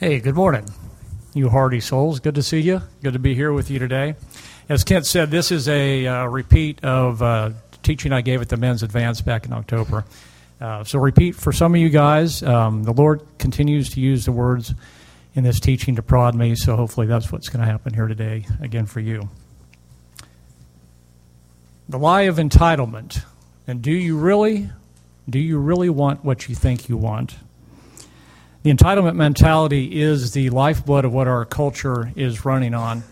Hey, good morning, you hardy souls. Good to see you. Good to be here with you today. As Kent said, this is a uh, repeat of uh, teaching I gave at the men's advance back in October. Uh, so, repeat for some of you guys. Um, the Lord continues to use the words in this teaching to prod me, so hopefully that's what's going to happen here today again for you. The lie of entitlement. And do you really, do you really want what you think you want? The entitlement mentality is the lifeblood of what our culture is running on,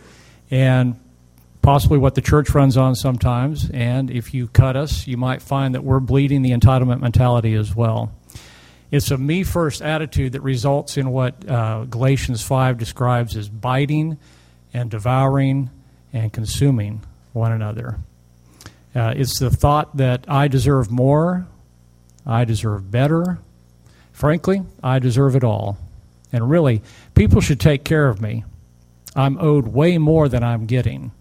and possibly what the church runs on sometimes. And if you cut us, you might find that we're bleeding the entitlement mentality as well. It's a me first attitude that results in what uh, Galatians 5 describes as biting and devouring and consuming one another. Uh, it's the thought that I deserve more, I deserve better, Frankly, I deserve it all. And really, people should take care of me. I'm owed way more than I'm getting.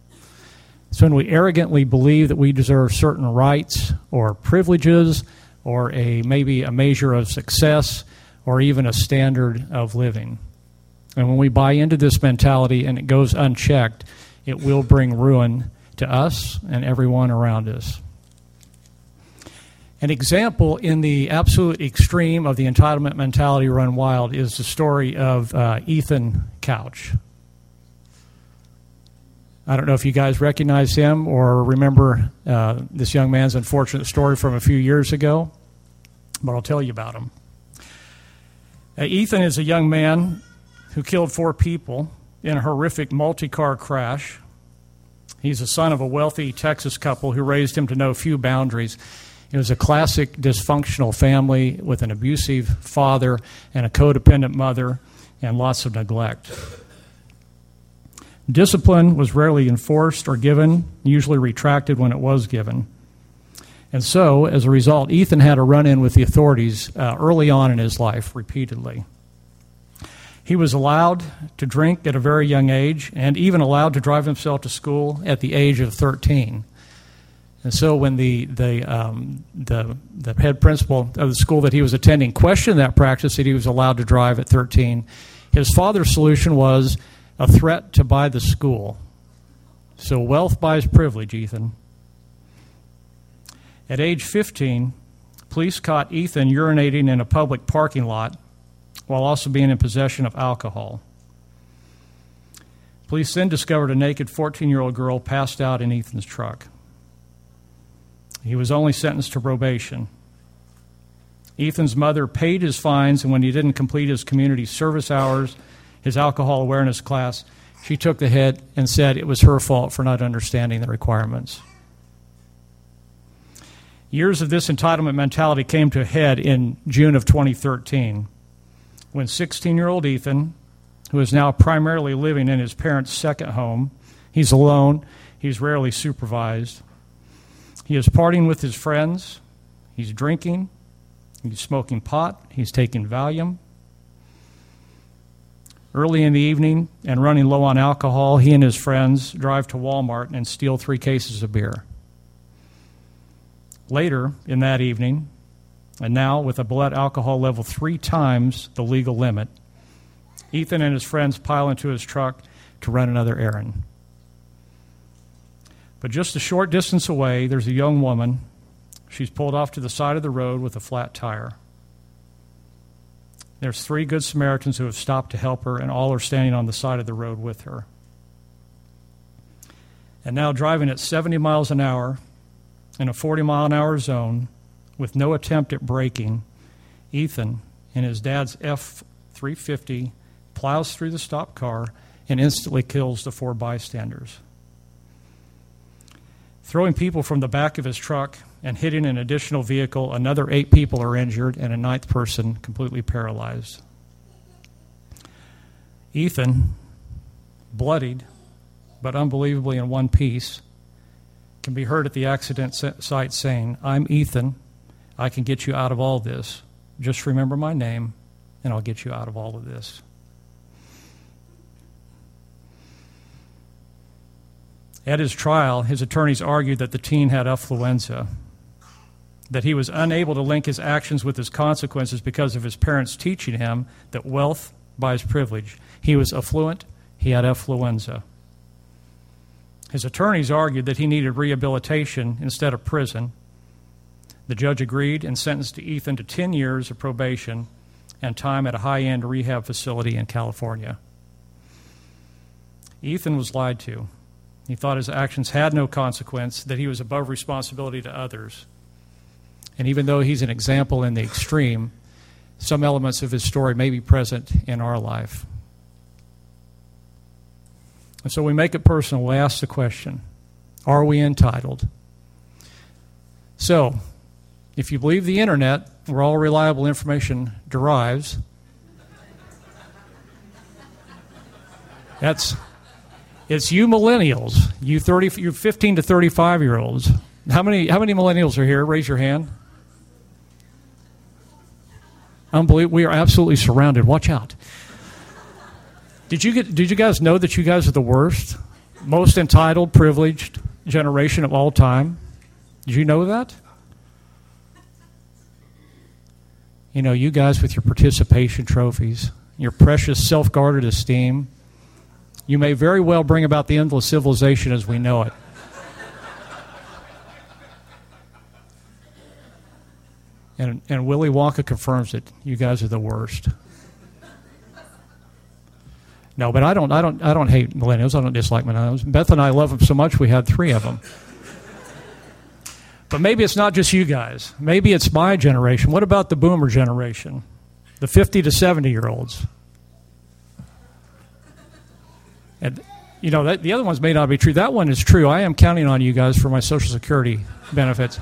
So when we arrogantly believe that we deserve certain rights or privileges or a maybe a measure of success or even a standard of living. And when we buy into this mentality and it goes unchecked, it will bring ruin to us and everyone around us. An example in the absolute extreme of the entitlement mentality run wild is the story of uh, Ethan Couch. I don't know if you guys recognize him or remember uh, this young man's unfortunate story from a few years ago, but I'll tell you about him. Uh, Ethan is a young man who killed four people in a horrific multi car crash. He's the son of a wealthy Texas couple who raised him to know few boundaries. It was a classic dysfunctional family with an abusive father and a codependent mother and lots of neglect. Discipline was rarely enforced or given, usually retracted when it was given. And so, as a result, Ethan had a run in with the authorities uh, early on in his life, repeatedly. He was allowed to drink at a very young age and even allowed to drive himself to school at the age of 13. And so when the, the, um, the, the head principal of the school that he was attending questioned that practice that he was allowed to drive at 13, his father's solution was a threat to buy the school. So wealth buys privilege, Ethan. At age 15, police caught Ethan urinating in a public parking lot while also being in possession of alcohol. Police then discovered a naked 14 year old girl passed out in Ethan's truck. He was only sentenced to probation. Ethan's mother paid his fines, and when he didn't complete his community service hours, his alcohol awareness class, she took the hit and said it was her fault for not understanding the requirements. Years of this entitlement mentality came to a head in June of 2013 when 16 year old Ethan, who is now primarily living in his parents' second home, he's alone, he's rarely supervised, he is partying with his friends. He's drinking. He's smoking pot. He's taking Valium. Early in the evening and running low on alcohol, he and his friends drive to Walmart and steal three cases of beer. Later in that evening, and now with a blood alcohol level three times the legal limit, Ethan and his friends pile into his truck to run another errand. But just a short distance away, there's a young woman. She's pulled off to the side of the road with a flat tire. There's three good Samaritans who have stopped to help her, and all are standing on the side of the road with her. And now, driving at 70 miles an hour in a 40 mile an hour zone with no attempt at braking, Ethan, in his dad's F 350, plows through the stopped car and instantly kills the four bystanders throwing people from the back of his truck and hitting an additional vehicle. Another eight people are injured, and a ninth person completely paralyzed. Ethan, bloodied, but unbelievably in one piece, can be heard at the accident site saying, I'm Ethan. I can get you out of all this. Just remember my name, and I'll get you out of all of this. At his trial, his attorneys argued that the teen had affluenza, that he was unable to link his actions with his consequences because of his parents teaching him that wealth buys privilege. He was affluent, he had affluenza. His attorneys argued that he needed rehabilitation instead of prison. The judge agreed and sentenced Ethan to 10 years of probation and time at a high end rehab facility in California. Ethan was lied to. He thought his actions had no consequence, that he was above responsibility to others. And even though he's an example in the extreme, some elements of his story may be present in our life. And so we make it personal. We ask the question Are we entitled? So, if you believe the internet, where all reliable information derives, that's it's you millennials, you 30 you 15 to 35 year olds. How many how many millennials are here? Raise your hand. Unbelievable. We are absolutely surrounded. Watch out. Did you get did you guys know that you guys are the worst, most entitled, privileged generation of all time? Did you know that? You know, you guys with your participation trophies, your precious self guarded esteem, you may very well bring about the end of civilization as we know it. And, and Willy Wonka confirms it. You guys are the worst. No, but I don't. I don't. I don't hate millennials. I don't dislike millennials. Beth and I love them so much. We had three of them. But maybe it's not just you guys. Maybe it's my generation. What about the boomer generation? The 50 to 70 year olds? And, you know, that, the other ones may not be true. That one is true. I am counting on you guys for my Social Security benefits.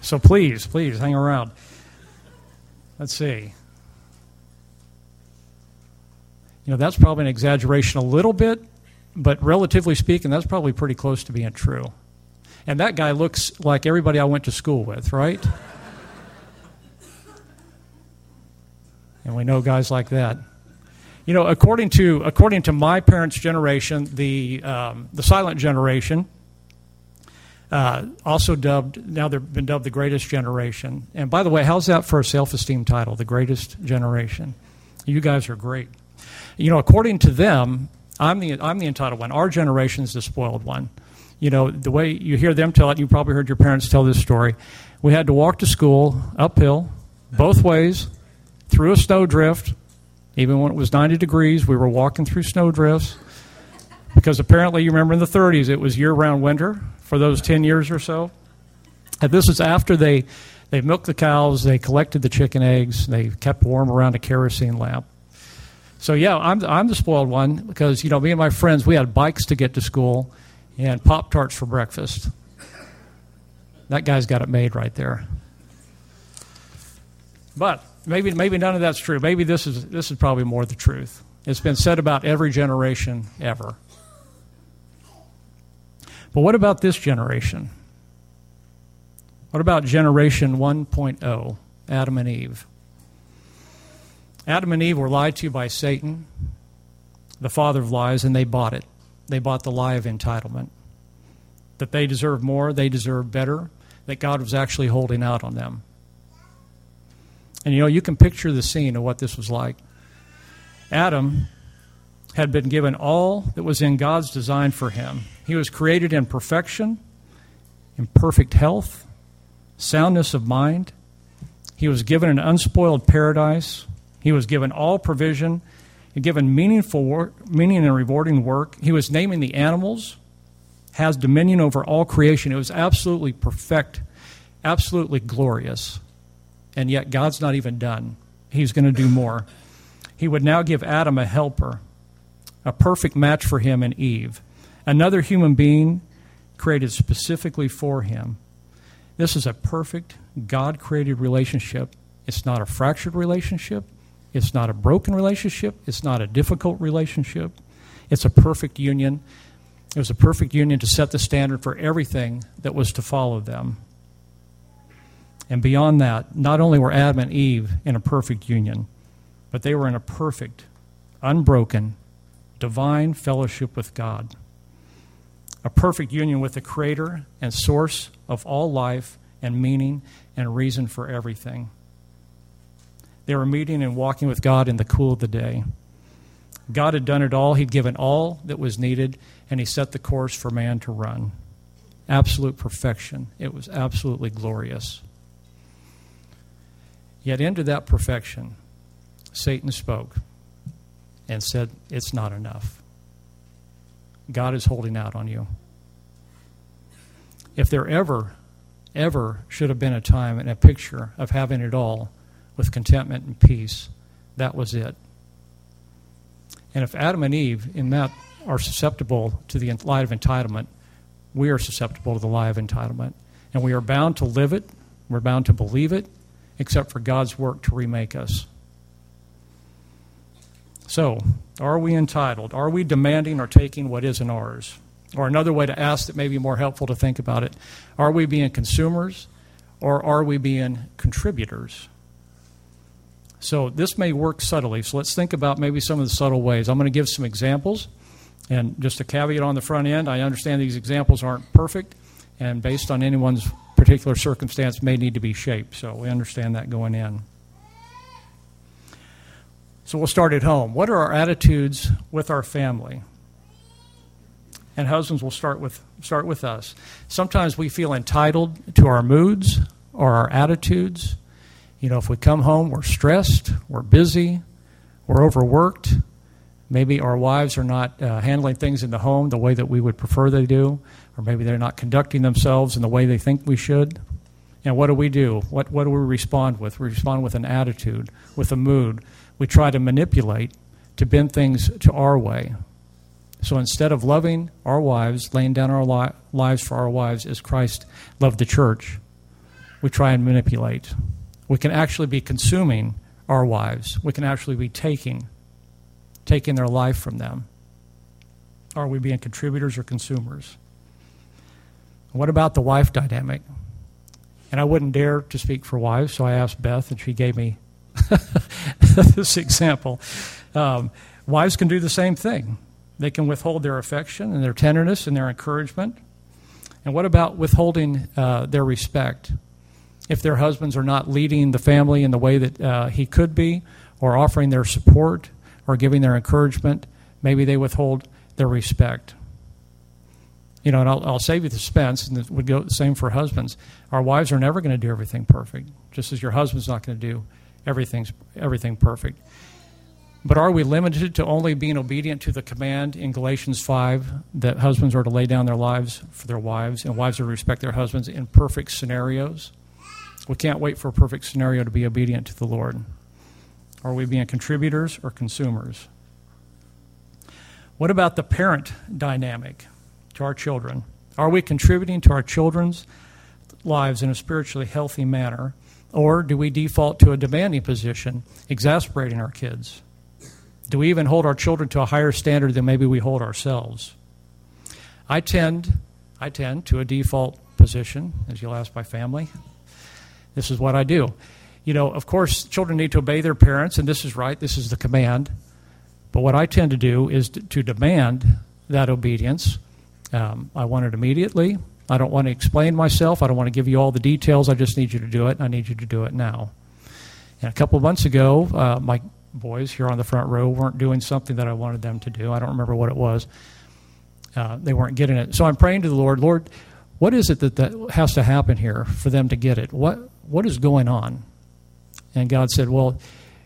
So please, please hang around. Let's see. You know, that's probably an exaggeration a little bit, but relatively speaking, that's probably pretty close to being true. And that guy looks like everybody I went to school with, right? and we know guys like that. You know, according to according to my parents' generation, the um, the silent generation, uh, also dubbed now they've been dubbed the greatest generation. And by the way, how's that for a self-esteem title? The greatest generation. You guys are great. You know, according to them, I'm the I'm the entitled one. Our generation is the spoiled one. You know, the way you hear them tell it, you probably heard your parents tell this story. We had to walk to school uphill, both ways, through a snowdrift, even when it was 90 degrees, we were walking through snowdrifts because apparently, you remember in the 30s, it was year round winter for those 10 years or so. And this was after they, they milked the cows, they collected the chicken eggs, they kept warm around a kerosene lamp. So, yeah, I'm, I'm the spoiled one because, you know, me and my friends, we had bikes to get to school and Pop Tarts for breakfast. That guy's got it made right there. But maybe, maybe none of that's true. Maybe this is, this is probably more the truth. It's been said about every generation ever. But what about this generation? What about generation 1.0, Adam and Eve? Adam and Eve were lied to by Satan, the father of lies, and they bought it. They bought the lie of entitlement. That they deserve more, they deserve better, that God was actually holding out on them. And you know, you can picture the scene of what this was like. Adam had been given all that was in God's design for him. He was created in perfection, in perfect health, soundness of mind. He was given an unspoiled paradise. He was given all provision and given meaningful work, meaning and rewarding work. He was naming the animals, has dominion over all creation. It was absolutely perfect, absolutely glorious and yet God's not even done. He's going to do more. He would now give Adam a helper, a perfect match for him and Eve, another human being created specifically for him. This is a perfect, God created relationship. It's not a fractured relationship. It's not a broken relationship. It's not a difficult relationship. It's a perfect union. It was a perfect union to set the standard for everything that was to follow them. And beyond that, not only were Adam and Eve in a perfect union, but they were in a perfect, unbroken, divine fellowship with God. A perfect union with the Creator and source of all life and meaning and reason for everything. They were meeting and walking with God in the cool of the day. God had done it all. He'd given all that was needed, and He set the course for man to run. Absolute perfection. It was absolutely glorious. Yet, into that perfection, Satan spoke and said, It's not enough. God is holding out on you. If there ever, ever should have been a time and a picture of having it all with contentment and peace, that was it. And if Adam and Eve, in that, are susceptible to the lie of entitlement, we are susceptible to the lie of entitlement. And we are bound to live it, we're bound to believe it, except for God's work to remake us. So, are we entitled? Are we demanding or taking what isn't ours? Or another way to ask that may be more helpful to think about it are we being consumers or are we being contributors? So, this may work subtly. So, let's think about maybe some of the subtle ways. I'm going to give some examples. And just a caveat on the front end I understand these examples aren't perfect, and based on anyone's particular circumstance, may need to be shaped. So, we understand that going in. So we'll start at home. What are our attitudes with our family? And husbands will start with start with us. Sometimes we feel entitled to our moods or our attitudes. You know, if we come home, we're stressed, we're busy, we're overworked. Maybe our wives are not uh, handling things in the home the way that we would prefer they do, or maybe they're not conducting themselves in the way they think we should. And what do we do? What, what do we respond with? We respond with an attitude, with a mood, we try to manipulate to bend things to our way. So instead of loving our wives, laying down our li- lives for our wives as Christ loved the church, we try and manipulate. We can actually be consuming our wives. We can actually be taking taking their life from them. Are we being contributors or consumers? What about the wife dynamic? And I wouldn't dare to speak for wives, so I asked Beth, and she gave me this example. Um, wives can do the same thing. They can withhold their affection and their tenderness and their encouragement. And what about withholding uh, their respect? If their husbands are not leading the family in the way that uh, he could be, or offering their support, or giving their encouragement, maybe they withhold their respect. You know, and I'll, I'll save you the suspense, and it would go the same for husbands. Our wives are never going to do everything perfect, just as your husband's not going to do everything's everything perfect. But are we limited to only being obedient to the command in Galatians 5 that husbands are to lay down their lives for their wives and wives are to respect their husbands in perfect scenarios? We can't wait for a perfect scenario to be obedient to the Lord. Are we being contributors or consumers? What about the parent dynamic to our children? Are we contributing to our children's lives in a spiritually healthy manner? Or do we default to a demanding position, exasperating our kids? Do we even hold our children to a higher standard than maybe we hold ourselves? I tend, I tend to a default position, as you'll ask my family. This is what I do. You know, of course, children need to obey their parents, and this is right, this is the command. But what I tend to do is to, to demand that obedience. Um, I want it immediately. I don't want to explain myself. I don't want to give you all the details. I just need you to do it. I need you to do it now. And a couple of months ago, uh, my boys here on the front row weren't doing something that I wanted them to do. I don't remember what it was. Uh, they weren't getting it. So I'm praying to the Lord, Lord, what is it that, that has to happen here for them to get it? What, what is going on? And God said, Well,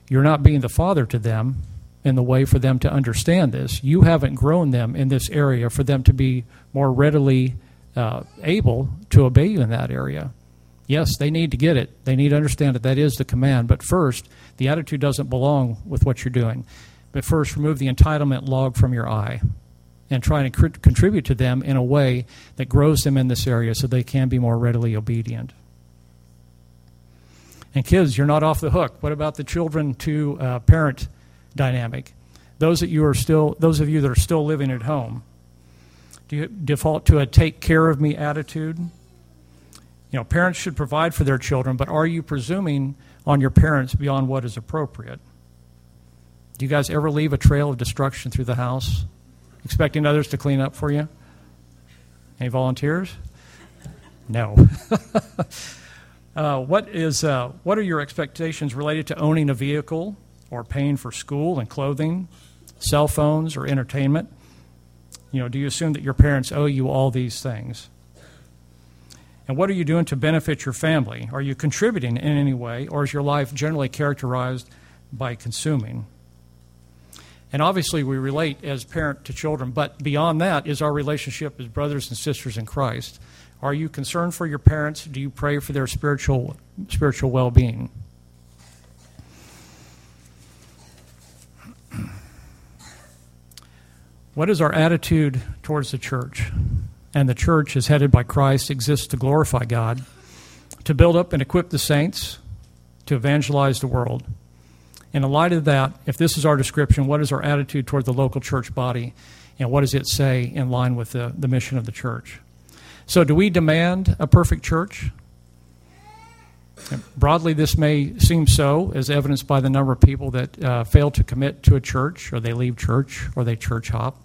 you're not being the father to them in the way for them to understand this. You haven't grown them in this area for them to be more readily uh, able to obey you in that area. Yes, they need to get it. They need to understand that that is the command. But first, the attitude doesn't belong with what you're doing. But first, remove the entitlement log from your eye and try to contribute to them in a way that grows them in this area so they can be more readily obedient. And kids, you're not off the hook. What about the children to uh, parent dynamic? Those that you are still, those of you that are still living at home, do you default to a take care of me attitude? You know, parents should provide for their children, but are you presuming on your parents beyond what is appropriate? Do you guys ever leave a trail of destruction through the house, expecting others to clean up for you? Any volunteers? No. Uh, what is uh, what are your expectations related to owning a vehicle or paying for school and clothing, cell phones or entertainment? You know, do you assume that your parents owe you all these things? And what are you doing to benefit your family? Are you contributing in any way, or is your life generally characterized by consuming? And obviously, we relate as parent to children, but beyond that is our relationship as brothers and sisters in Christ. Are you concerned for your parents? Do you pray for their spiritual, spiritual well being? What is our attitude towards the church? And the church is headed by Christ, exists to glorify God, to build up and equip the saints, to evangelize the world. In the light of that, if this is our description, what is our attitude toward the local church body? And what does it say in line with the, the mission of the church? So, do we demand a perfect church? Broadly, this may seem so, as evidenced by the number of people that uh, fail to commit to a church, or they leave church, or they church hop.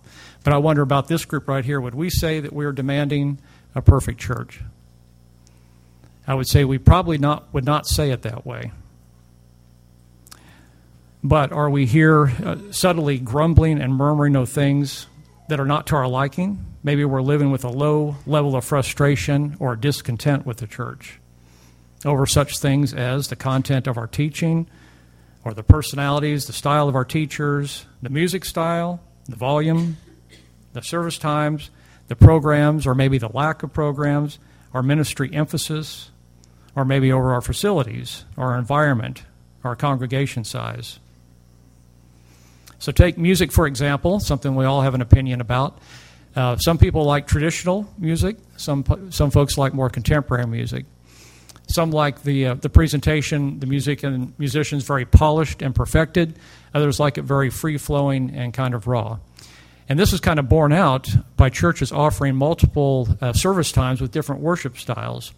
But I wonder about this group right here. Would we say that we are demanding a perfect church? I would say we probably not would not say it that way. But are we here uh, subtly grumbling and murmuring of things that are not to our liking? Maybe we're living with a low level of frustration or discontent with the church over such things as the content of our teaching, or the personalities, the style of our teachers, the music style, the volume, the service times, the programs, or maybe the lack of programs, our ministry emphasis, or maybe over our facilities, our environment, our congregation size. So, take music, for example, something we all have an opinion about. Uh, some people like traditional music. Some some folks like more contemporary music. Some like the uh, the presentation, the music and musicians very polished and perfected. Others like it very free flowing and kind of raw. And this is kind of borne out by churches offering multiple uh, service times with different worship styles.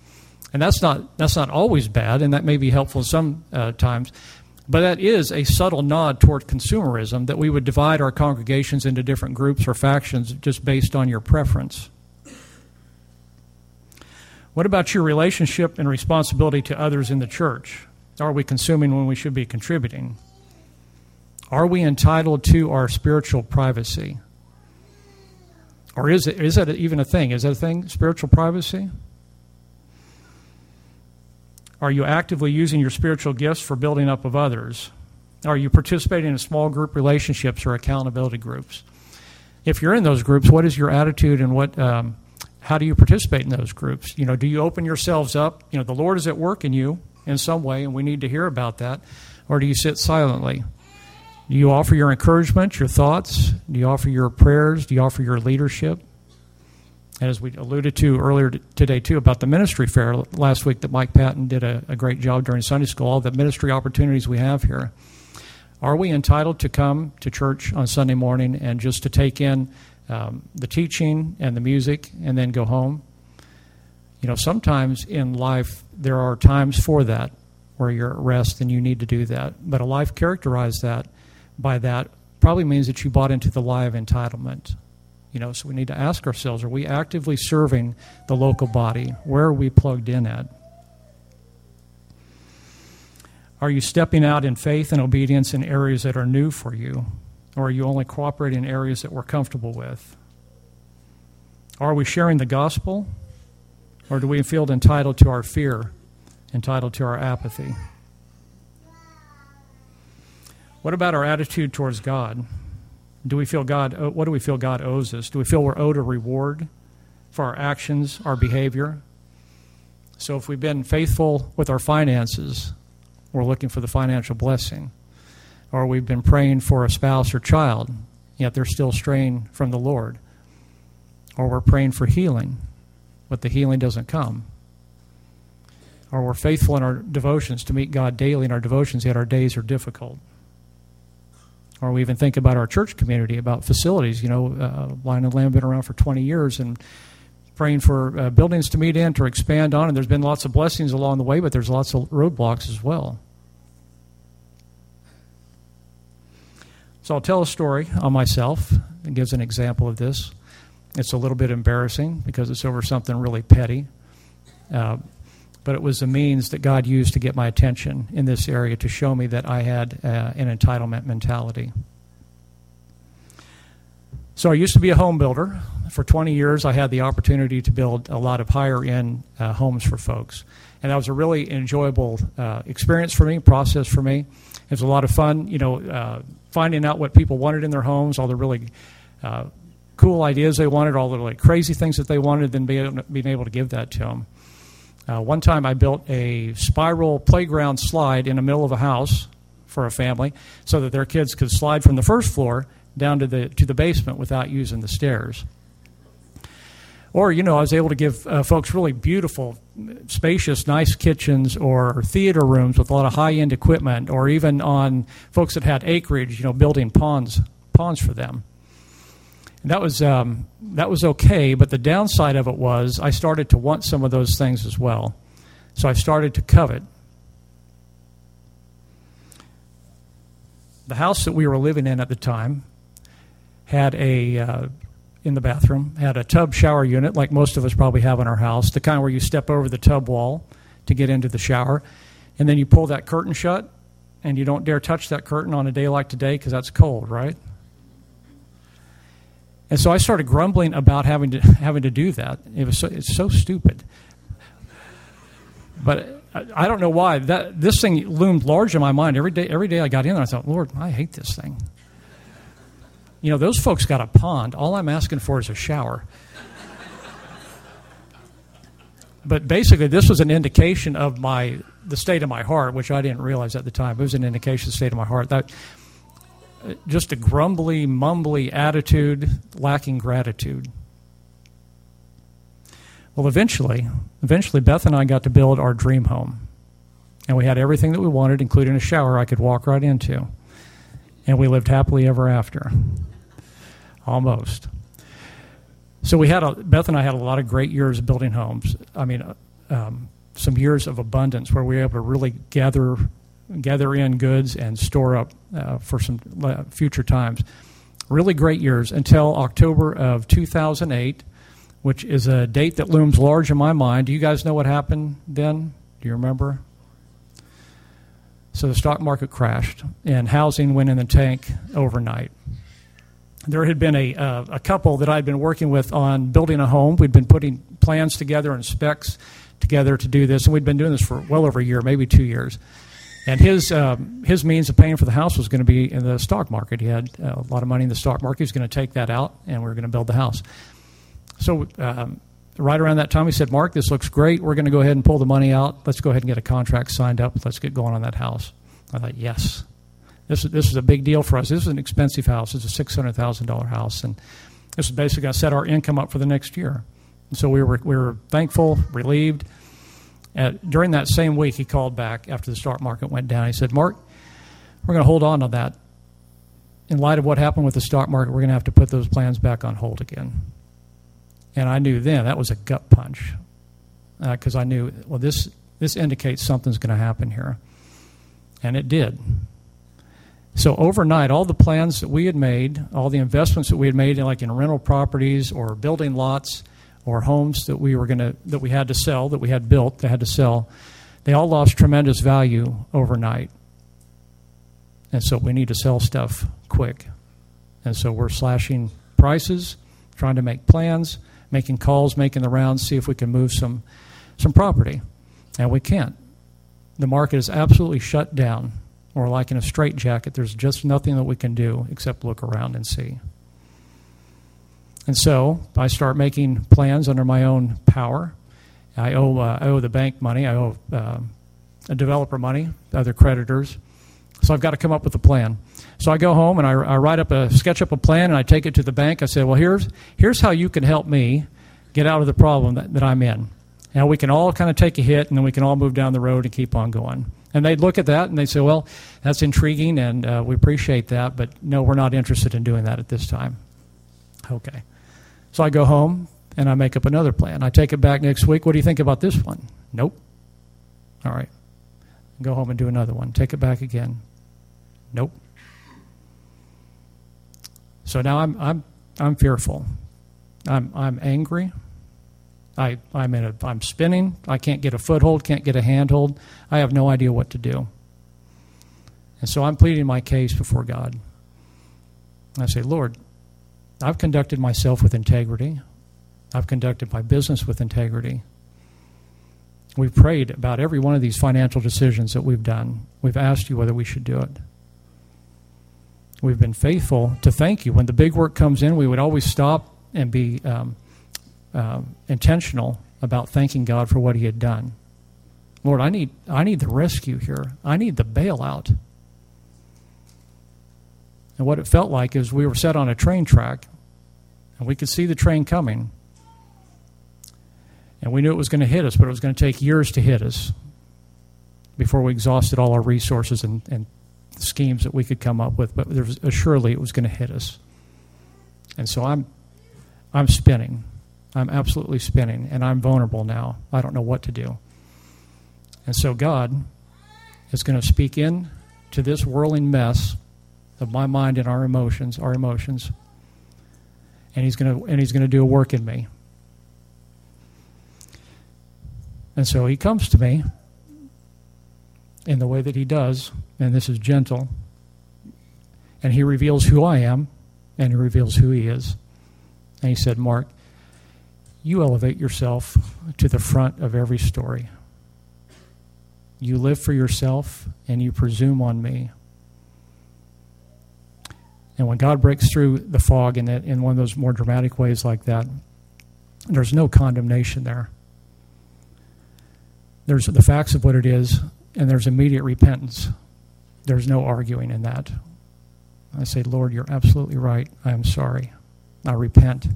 And that's not that's not always bad, and that may be helpful some uh. But that is a subtle nod toward consumerism that we would divide our congregations into different groups or factions just based on your preference. What about your relationship and responsibility to others in the church? Are we consuming when we should be contributing? Are we entitled to our spiritual privacy? Or is, it, is that even a thing? Is that a thing, spiritual privacy? Are you actively using your spiritual gifts for building up of others? Are you participating in small group relationships or accountability groups? If you're in those groups, what is your attitude and what, um, how do you participate in those groups? You know, do you open yourselves up? You know, the Lord is at work in you in some way, and we need to hear about that. Or do you sit silently? Do you offer your encouragement, your thoughts? Do you offer your prayers? Do you offer your leadership? As we alluded to earlier today, too, about the ministry fair last week that Mike Patton did a, a great job during Sunday school, all the ministry opportunities we have here. Are we entitled to come to church on Sunday morning and just to take in um, the teaching and the music and then go home? You know, sometimes in life there are times for that where you're at rest and you need to do that. But a life characterized that by that probably means that you bought into the lie of entitlement. You know, so we need to ask ourselves are we actively serving the local body? Where are we plugged in at? Are you stepping out in faith and obedience in areas that are new for you? Or are you only cooperating in areas that we're comfortable with? Are we sharing the gospel? Or do we feel entitled to our fear, entitled to our apathy? What about our attitude towards God? Do we feel God, uh, what do we feel God owes us? Do we feel we're owed a reward for our actions, our behavior? So if we've been faithful with our finances, we're looking for the financial blessing. Or we've been praying for a spouse or child, yet they're still straying from the Lord. Or we're praying for healing, but the healing doesn't come. Or we're faithful in our devotions to meet God daily in our devotions, yet our days are difficult or we even think about our church community, about facilities. You know, uh, Lion and Lamb been around for 20 years and praying for uh, buildings to meet in, to expand on, and there's been lots of blessings along the way, but there's lots of roadblocks as well. So I'll tell a story on myself. It gives an example of this. It's a little bit embarrassing because it's over something really petty. Uh, but it was the means that God used to get my attention in this area to show me that I had uh, an entitlement mentality. So I used to be a home builder. For 20 years, I had the opportunity to build a lot of higher end uh, homes for folks. And that was a really enjoyable uh, experience for me, process for me. It was a lot of fun, you know, uh, finding out what people wanted in their homes, all the really uh, cool ideas they wanted, all the like crazy things that they wanted, then being, being able to give that to them. Uh, one time I built a spiral playground slide in the middle of a house for a family so that their kids could slide from the first floor down to the, to the basement without using the stairs. Or, you know, I was able to give uh, folks really beautiful, spacious, nice kitchens or theater rooms with a lot of high end equipment, or even on folks that had acreage, you know, building ponds, ponds for them. And that was um, that was okay, but the downside of it was I started to want some of those things as well. So I started to covet. The house that we were living in at the time had a uh, in the bathroom had a tub shower unit, like most of us probably have in our house, the kind where you step over the tub wall to get into the shower, and then you pull that curtain shut, and you don't dare touch that curtain on a day like today because that's cold, right? And so I started grumbling about having to having to do that. It was so, it's so stupid. But I, I don't know why that this thing loomed large in my mind every day. Every day I got in there, I thought, Lord, I hate this thing. You know, those folks got a pond. All I'm asking for is a shower. but basically, this was an indication of my the state of my heart, which I didn't realize at the time. It was an indication of the state of my heart. That uh, just a grumbly, mumbly attitude, lacking gratitude. Well, eventually, eventually, Beth and I got to build our dream home. And we had everything that we wanted, including a shower I could walk right into. And we lived happily ever after. Almost. So we had a, Beth and I had a lot of great years building homes. I mean, um, some years of abundance where we were able to really gather gather in goods and store up uh, for some uh, future times. Really great years until October of 2008, which is a date that looms large in my mind. Do you guys know what happened then? Do you remember? So the stock market crashed and housing went in the tank overnight. There had been a, uh, a couple that I'd been working with on building a home. We'd been putting plans together and specs together to do this, and we'd been doing this for well over a year, maybe two years. And his um, his means of paying for the house was going to be in the stock market. He had uh, a lot of money in the stock market. He was going to take that out, and we are going to build the house. So um, right around that time, he said, "Mark, this looks great. We're going to go ahead and pull the money out. Let's go ahead and get a contract signed up. Let's get going on that house." I thought, "Yes, this is this is a big deal for us. This is an expensive house. It's a six hundred thousand dollar house, and this is basically going to set our income up for the next year." And so we were we were thankful, relieved at, during that same week, he called back after the stock market went down. He said, Mark, we're going to hold on to that. In light of what happened with the stock market, we're going to have to put those plans back on hold again. And I knew then that was a gut punch because uh, I knew, well, this, this indicates something's going to happen here. And it did. So overnight, all the plans that we had made, all the investments that we had made, in, like in rental properties or building lots, or homes that we were going to that we had to sell that we had built that had to sell they all lost tremendous value overnight and so we need to sell stuff quick and so we're slashing prices trying to make plans making calls making the rounds see if we can move some some property and we can't the market is absolutely shut down or like in a straitjacket there's just nothing that we can do except look around and see and so I start making plans under my own power. I owe, uh, I owe the bank money, I owe uh, a developer money, other creditors. So I've got to come up with a plan. So I go home and I, I write up a sketch up a plan and I take it to the bank. I say, well, here's here's how you can help me get out of the problem that, that I'm in. Now we can all kind of take a hit and then we can all move down the road and keep on going. And they'd look at that and they'd say, well, that's intriguing and uh, we appreciate that, but no, we're not interested in doing that at this time. Okay. So I go home and I make up another plan. I take it back next week. What do you think about this one? Nope. All right. Go home and do another one. Take it back again. Nope. So now I'm I'm I'm fearful. I'm I'm angry. I, I'm, in a, I'm spinning. I can't get a foothold, can't get a handhold. I have no idea what to do. And so I'm pleading my case before God. And I say, Lord, I've conducted myself with integrity. I've conducted my business with integrity. We've prayed about every one of these financial decisions that we've done. We've asked you whether we should do it. We've been faithful to thank you. When the big work comes in, we would always stop and be um, uh, intentional about thanking God for what He had done. Lord, I need, I need the rescue here. I need the bailout. And what it felt like is we were set on a train track, and we could see the train coming. And we knew it was going to hit us, but it was going to take years to hit us before we exhausted all our resources and, and schemes that we could come up with. But there was, uh, surely it was going to hit us. And so I'm, I'm spinning. I'm absolutely spinning, and I'm vulnerable now. I don't know what to do. And so God is going to speak in to this whirling mess of my mind and our emotions, our emotions, and He's going to and He's going to do a work in me. And so He comes to me in the way that He does, and this is gentle, and He reveals who I am, and He reveals who He is. And He said, Mark, you elevate yourself to the front of every story. You live for yourself and you presume on me. And when God breaks through the fog in, it, in one of those more dramatic ways like that, there's no condemnation there. There's the facts of what it is, and there's immediate repentance. There's no arguing in that. I say, Lord, you're absolutely right. I am sorry. I repent.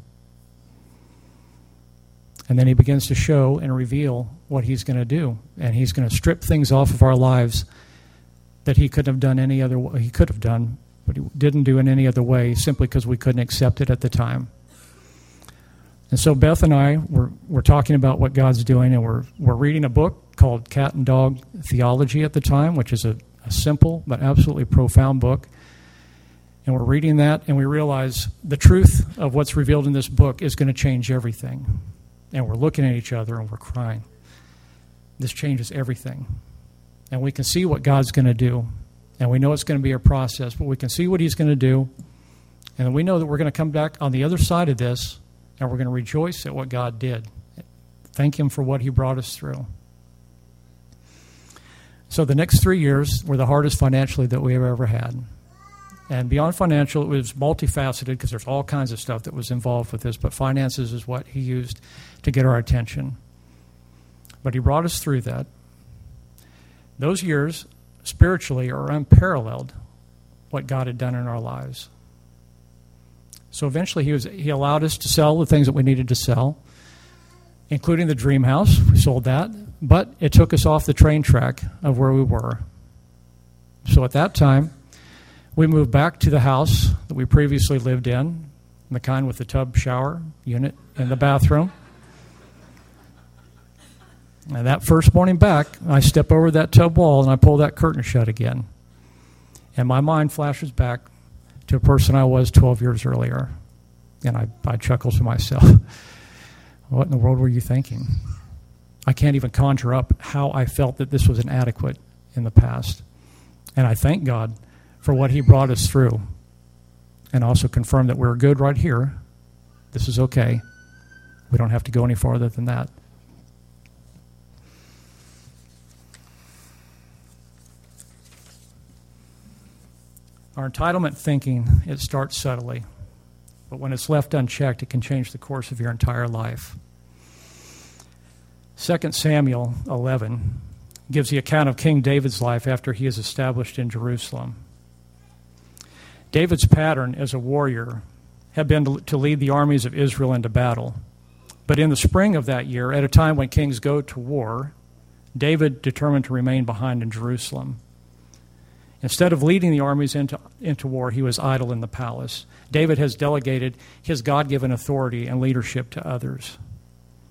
And then he begins to show and reveal what he's going to do. And he's going to strip things off of our lives that he couldn't have done any other way. He could have done, but he didn't do in any other way simply because we couldn't accept it at the time. And so Beth and I were, were talking about what God's doing, and we're, we're reading a book called Cat and Dog Theology at the time, which is a, a simple but absolutely profound book. And we're reading that, and we realize the truth of what's revealed in this book is going to change everything and we're looking at each other and we're crying. This changes everything. And we can see what God's going to do. And we know it's going to be a process, but we can see what He's going to do. And we know that we're going to come back on the other side of this and we're going to rejoice at what God did. Thank Him for what He brought us through. So the next three years were the hardest financially that we have ever had. And beyond financial, it was multifaceted because there's all kinds of stuff that was involved with this, but finances is what he used to get our attention. But he brought us through that. Those years, spiritually, are unparalleled what God had done in our lives. So eventually, he, was, he allowed us to sell the things that we needed to sell, including the dream house. We sold that. But it took us off the train track of where we were. So at that time, we moved back to the house that we previously lived in, the kind with the tub shower unit in the bathroom. And that first morning back, I step over that tub wall and I pull that curtain shut again. And my mind flashes back to a person I was 12 years earlier. And I, I chuckle to myself. what in the world were you thinking? I can't even conjure up how I felt that this was inadequate in the past. And I thank God for what He brought us through and also confirm that we're good right here. This is okay. We don't have to go any farther than that. Our entitlement thinking, it starts subtly, but when it's left unchecked, it can change the course of your entire life. 2 Samuel 11 gives the account of King David's life after he is established in Jerusalem. David's pattern as a warrior had been to lead the armies of Israel into battle. But in the spring of that year, at a time when kings go to war, David determined to remain behind in Jerusalem. Instead of leading the armies into, into war, he was idle in the palace. David has delegated his God given authority and leadership to others.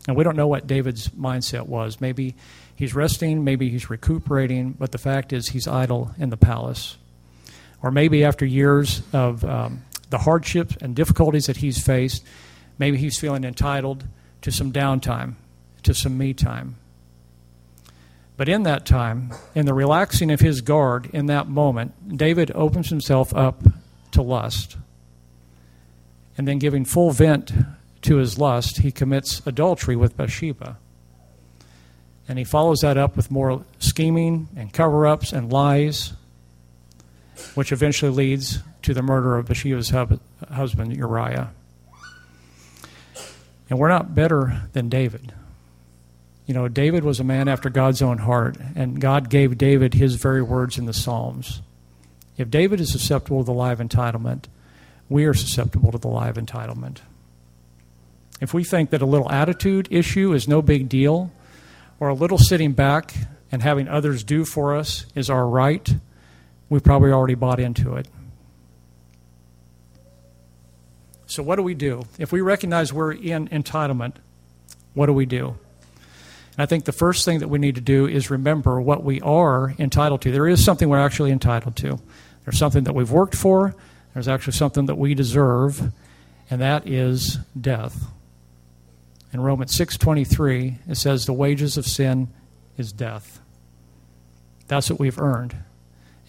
And we don't know what David's mindset was. Maybe he's resting, maybe he's recuperating, but the fact is he's idle in the palace or maybe after years of um, the hardships and difficulties that he's faced, maybe he's feeling entitled to some downtime, to some me time. But in that time, in the relaxing of his guard in that moment, David opens himself up to lust. And then, giving full vent to his lust, he commits adultery with Bathsheba. And he follows that up with more scheming and cover ups and lies, which eventually leads to the murder of Bathsheba's husband, Uriah. And we're not better than David. You know, David was a man after God's own heart, and God gave David his very words in the Psalms. If David is susceptible to the lie of entitlement, we are susceptible to the lie of entitlement. If we think that a little attitude issue is no big deal, or a little sitting back and having others do for us is our right, we've probably already bought into it. So, what do we do? If we recognize we're in entitlement, what do we do? I think the first thing that we need to do is remember what we are entitled to. There is something we're actually entitled to. There's something that we've worked for, there's actually something that we deserve, and that is death. In Romans 6:23, it says the wages of sin is death. That's what we've earned.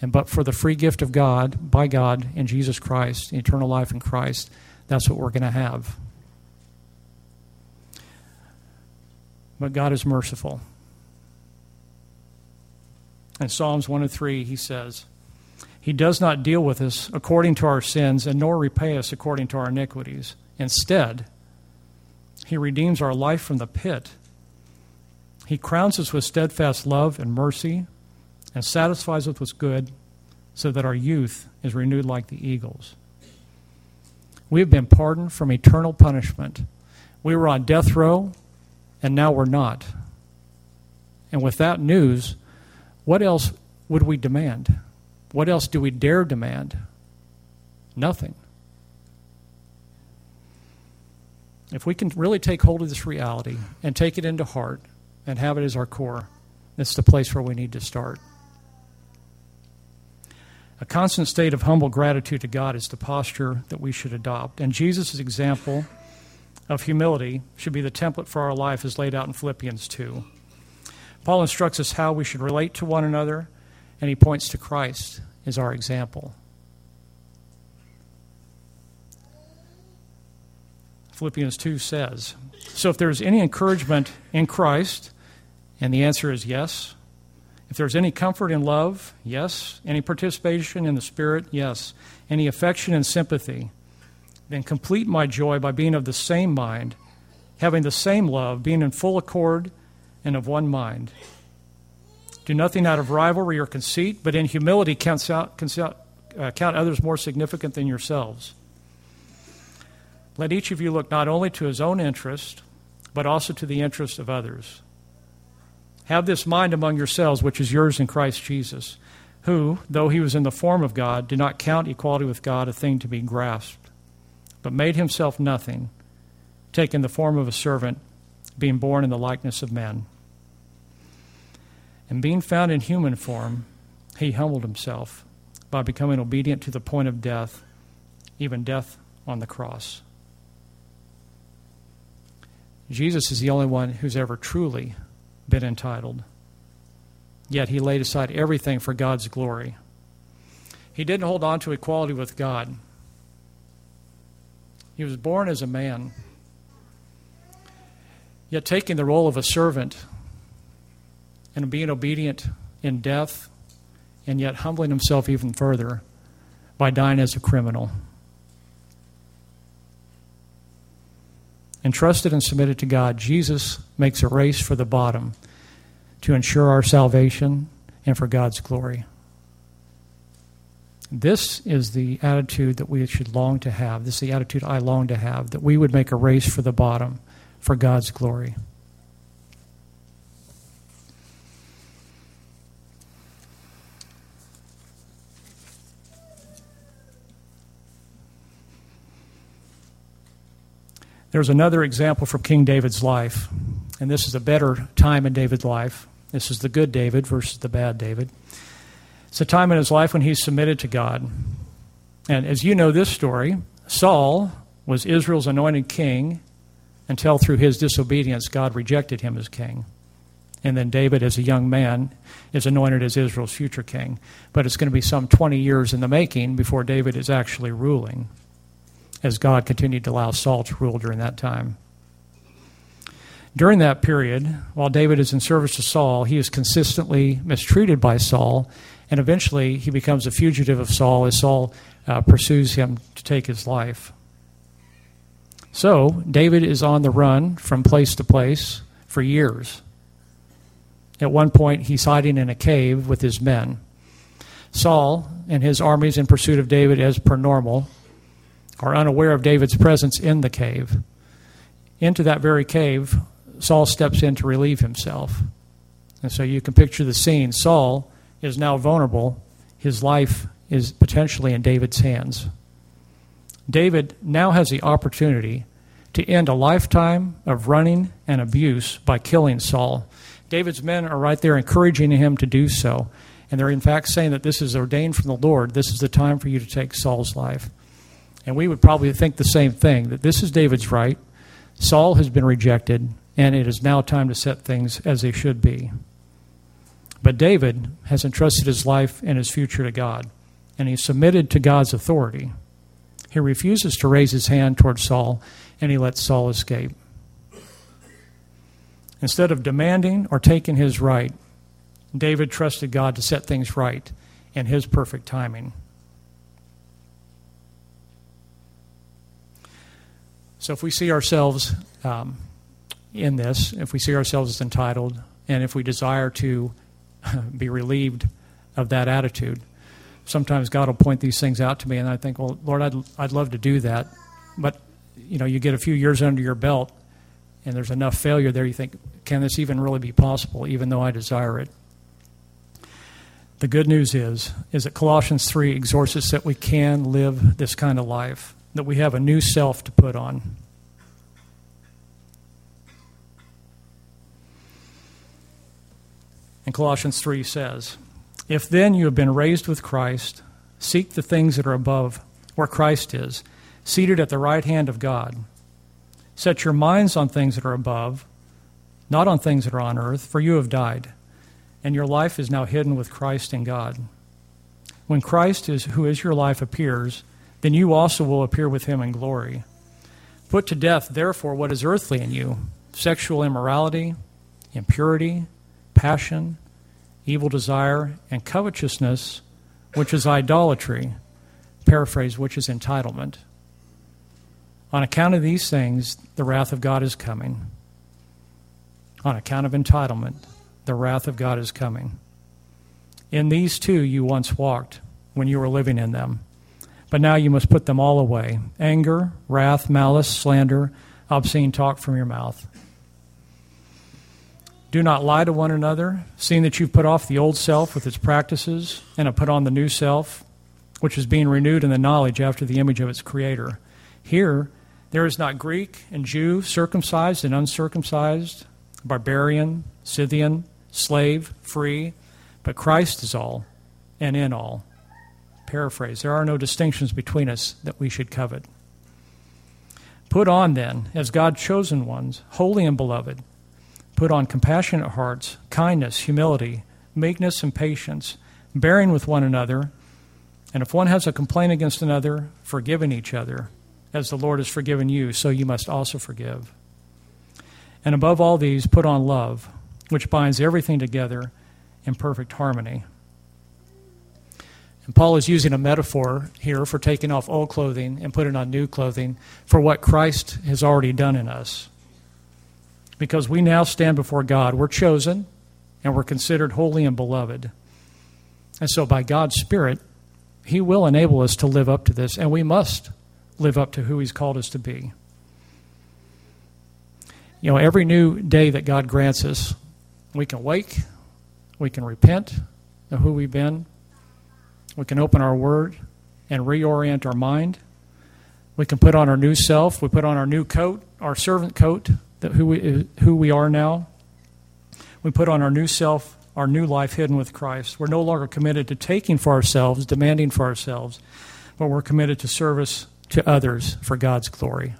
And but for the free gift of God, by God in Jesus Christ, eternal life in Christ, that's what we're going to have. But God is merciful. In Psalms 1 and 3, he says, He does not deal with us according to our sins, and nor repay us according to our iniquities. Instead, He redeems our life from the pit. He crowns us with steadfast love and mercy, and satisfies us with good, so that our youth is renewed like the eagles. We have been pardoned from eternal punishment. We were on death row and now we're not. And with that news, what else would we demand? What else do we dare demand? Nothing. If we can really take hold of this reality and take it into heart and have it as our core, it's the place where we need to start. A constant state of humble gratitude to God is the posture that we should adopt. And Jesus' example of humility should be the template for our life as laid out in Philippians 2. Paul instructs us how we should relate to one another, and he points to Christ as our example. Philippians 2 says, So if there's any encouragement in Christ, and the answer is yes. If there's any comfort in love, yes. Any participation in the Spirit, yes. Any affection and sympathy, then complete my joy by being of the same mind, having the same love, being in full accord and of one mind. Do nothing out of rivalry or conceit, but in humility count, out, uh, count others more significant than yourselves. Let each of you look not only to his own interest, but also to the interest of others. Have this mind among yourselves, which is yours in Christ Jesus, who, though he was in the form of God, did not count equality with God a thing to be grasped but made himself nothing, taking the form of a servant, being born in the likeness of men. And being found in human form, he humbled himself by becoming obedient to the point of death, even death on the cross. Jesus is the only one who's ever truly been entitled. Yet he laid aside everything for God's glory. He didn't hold on to equality with God. He was born as a man, yet taking the role of a servant and being obedient in death, and yet humbling himself even further by dying as a criminal. Entrusted and submitted to God, Jesus makes a race for the bottom to ensure our salvation and for God's glory. This is the attitude that we should long to have. This is the attitude I long to have, that we would make a race for the bottom for God's glory. There's another example from King David's life, and this is a better time in David's life. This is the good David versus the bad David. It's a time in his life when he submitted to God. And as you know this story, Saul was Israel's anointed king, until through his disobedience God rejected him as king. And then David, as a young man, is anointed as Israel's future king. But it's going to be some 20 years in the making before David is actually ruling, as God continued to allow Saul to rule during that time. During that period, while David is in service to Saul, he is consistently mistreated by Saul, and eventually he becomes a fugitive of Saul as Saul uh, pursues him to take his life. So, David is on the run from place to place for years. At one point, he's hiding in a cave with his men. Saul and his armies in pursuit of David, as per normal, are unaware of David's presence in the cave. Into that very cave, Saul steps in to relieve himself. And so you can picture the scene. Saul is now vulnerable. His life is potentially in David's hands. David now has the opportunity to end a lifetime of running and abuse by killing Saul. David's men are right there encouraging him to do so. And they're in fact saying that this is ordained from the Lord. This is the time for you to take Saul's life. And we would probably think the same thing that this is David's right. Saul has been rejected, and it is now time to set things as they should be. But David has entrusted his life and his future to God, and he submitted to God's authority. He refuses to raise his hand toward Saul, and he lets Saul escape. Instead of demanding or taking his right, David trusted God to set things right in his perfect timing. So if we see ourselves um, in this, if we see ourselves as entitled, and if we desire to be relieved of that attitude, sometimes God will point these things out to me, and I think, well, Lord, I'd, I'd love to do that. But, you know, you get a few years under your belt, and there's enough failure there, you think, can this even really be possible, even though I desire it? The good news is, is that Colossians 3 exhorts us that we can live this kind of life, that we have a new self to put on. And Colossians 3 says, If then you have been raised with Christ, seek the things that are above, where Christ is, seated at the right hand of God. Set your minds on things that are above, not on things that are on earth, for you have died, and your life is now hidden with Christ in God. When Christ is who is your life appears, then you also will appear with him in glory. Put to death, therefore, what is earthly in you sexual immorality, impurity, passion, evil desire, and covetousness, which is idolatry. Paraphrase, which is entitlement. On account of these things, the wrath of God is coming. On account of entitlement, the wrath of God is coming. In these two you once walked when you were living in them. But now you must put them all away anger, wrath, malice, slander, obscene talk from your mouth. Do not lie to one another, seeing that you've put off the old self with its practices and have put on the new self, which is being renewed in the knowledge after the image of its creator. Here, there is not Greek and Jew, circumcised and uncircumcised, barbarian, Scythian, slave, free, but Christ is all and in all. Paraphrase There are no distinctions between us that we should covet. Put on, then, as God's chosen ones, holy and beloved Put on compassionate hearts, kindness, humility, meekness, and patience, bearing with one another. And if one has a complaint against another, forgiving each other. As the Lord has forgiven you, so you must also forgive. And above all these, put on love, which binds everything together in perfect harmony. And Paul is using a metaphor here for taking off old clothing and putting on new clothing for what Christ has already done in us because we now stand before God. We're chosen and we're considered holy and beloved. And so, by God's Spirit, He will enable us to live up to this, and we must live up to who He's called us to be. You know, every new day that God grants us, we can wake, we can repent of who we've been, we can open our Word and reorient our mind. We can put on our new self, we put on our new coat, our servant coat, that who we, who we are now. We put on our new self, our new life hidden with Christ. We're no longer committed to taking for ourselves, demanding for ourselves, but we're committed to service to others for God's glory.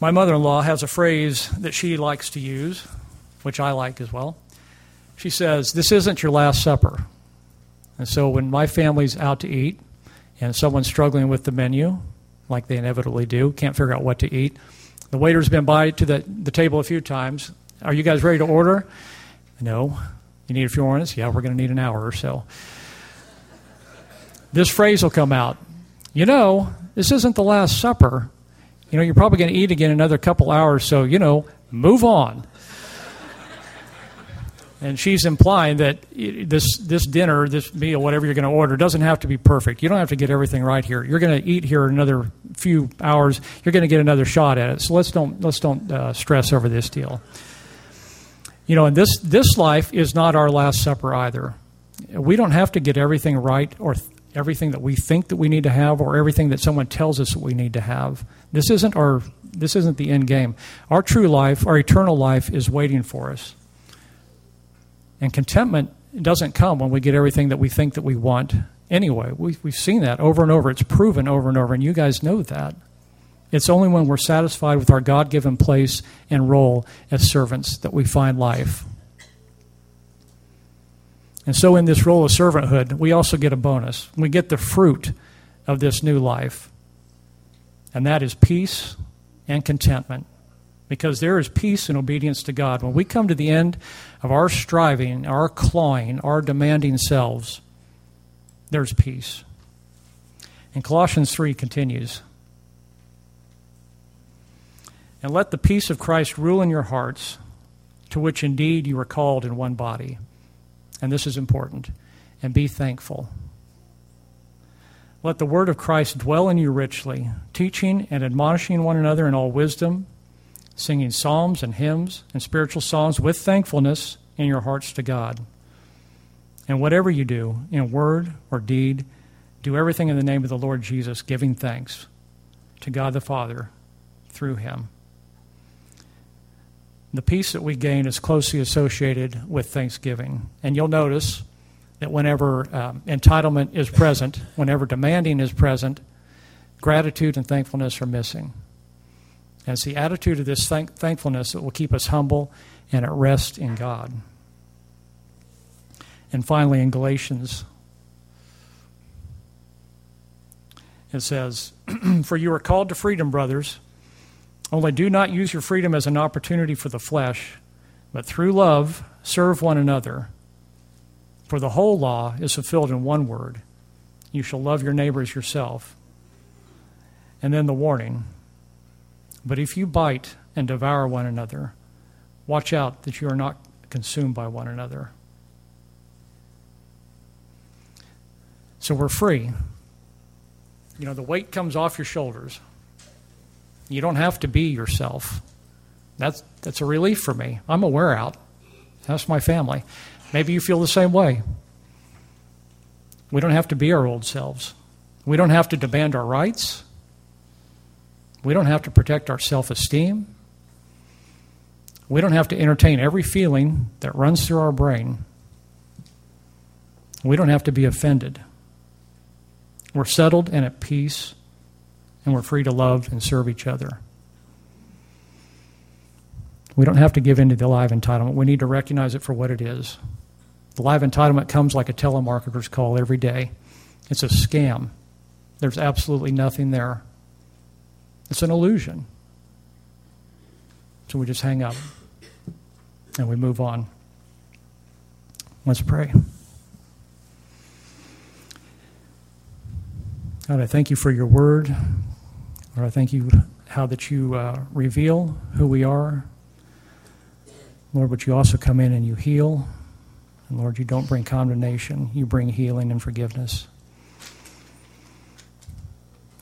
My mother in law has a phrase that she likes to use, which I like as well. She says, This isn't your last supper. And so when my family's out to eat and someone's struggling with the menu, like they inevitably do, can't figure out what to eat, the waiter's been by to the, the table a few times. Are you guys ready to order? No. You need a few minutes? Yeah, we're going to need an hour or so. This phrase will come out. You know, this isn't the Last Supper. You know, you're probably going to eat again another couple hours, so, you know, move on. And she's implying that this, this dinner, this meal, whatever you're going to order, doesn't have to be perfect. You don't have to get everything right here. You're going to eat here another few hours. You're going to get another shot at it. So let's don't, let's don't uh, stress over this deal. You know, and this, this life is not our last supper either. We don't have to get everything right or th- everything that we think that we need to have or everything that someone tells us that we need to have. This isn't our this isn't the end game. Our true life, our eternal life is waiting for us. And contentment doesn't come when we get everything that we think that we want anyway. We, we've seen that over and over. It's proven over and over, and you guys know that. It's only when we're satisfied with our God given place and role as servants that we find life. And so, in this role of servanthood, we also get a bonus. We get the fruit of this new life, and that is peace and contentment. Because there is peace and obedience to God. When we come to the end of our striving, our clawing, our demanding selves, there's peace. And Colossians 3 continues And let the peace of Christ rule in your hearts, to which indeed you are called in one body and this is important, and be thankful. Let the word of Christ dwell in you richly, teaching and admonishing one another in all wisdom, singing psalms and hymns and spiritual songs with thankfulness in your hearts to God. And whatever you do, in word or deed, do everything in the name of the Lord Jesus, giving thanks to God the Father through him. The peace that we gain is closely associated with thanksgiving. And you'll notice that whenever um, entitlement is present, whenever demanding is present, gratitude and thankfulness are missing. And it's the attitude of this thank- thankfulness that will keep us humble and at rest in God. And finally, in Galatians, it says, For you are called to freedom, brothers. Only do not use your freedom as an opportunity for the flesh, but through love serve one another. For the whole law is fulfilled in one word you shall love your neighbor as yourself. And then the warning But if you bite and devour one another, watch out that you are not consumed by one another. So we're free. You know, the weight comes off your shoulders. You don't have to be yourself. That's, that's a relief for me. I'm a wear out. That's my family. Maybe you feel the same way. We don't have to be our old selves. We don't have to demand our rights. We don't have to protect our self esteem. We don't have to entertain every feeling that runs through our brain. We don't have to be offended. We're settled and at peace and we're free to love and serve each other. We don't have to give in to the live entitlement. We need to recognize it for what it is. The live entitlement comes like a telemarketer's call every day. It's a scam. There's absolutely nothing there. It's an illusion. So we just hang up and we move on. Let's pray. God, I thank you for your word. Lord, I thank you how that you uh, reveal who we are. Lord, but you also come in and you heal. And Lord, you don't bring condemnation, you bring healing and forgiveness.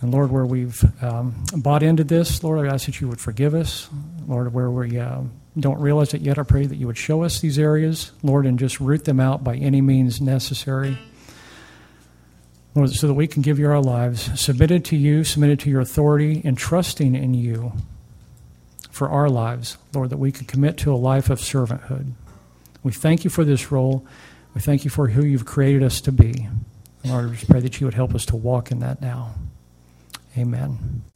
And Lord, where we've um, bought into this, Lord, I ask that you would forgive us. Lord, where we uh, don't realize it yet, I pray that you would show us these areas, Lord, and just root them out by any means necessary. Lord, so that we can give you our lives submitted to you, submitted to your authority, and trusting in you for our lives, Lord, that we can commit to a life of servanthood. We thank you for this role. We thank you for who you've created us to be. Lord, I just pray that you would help us to walk in that now. Amen.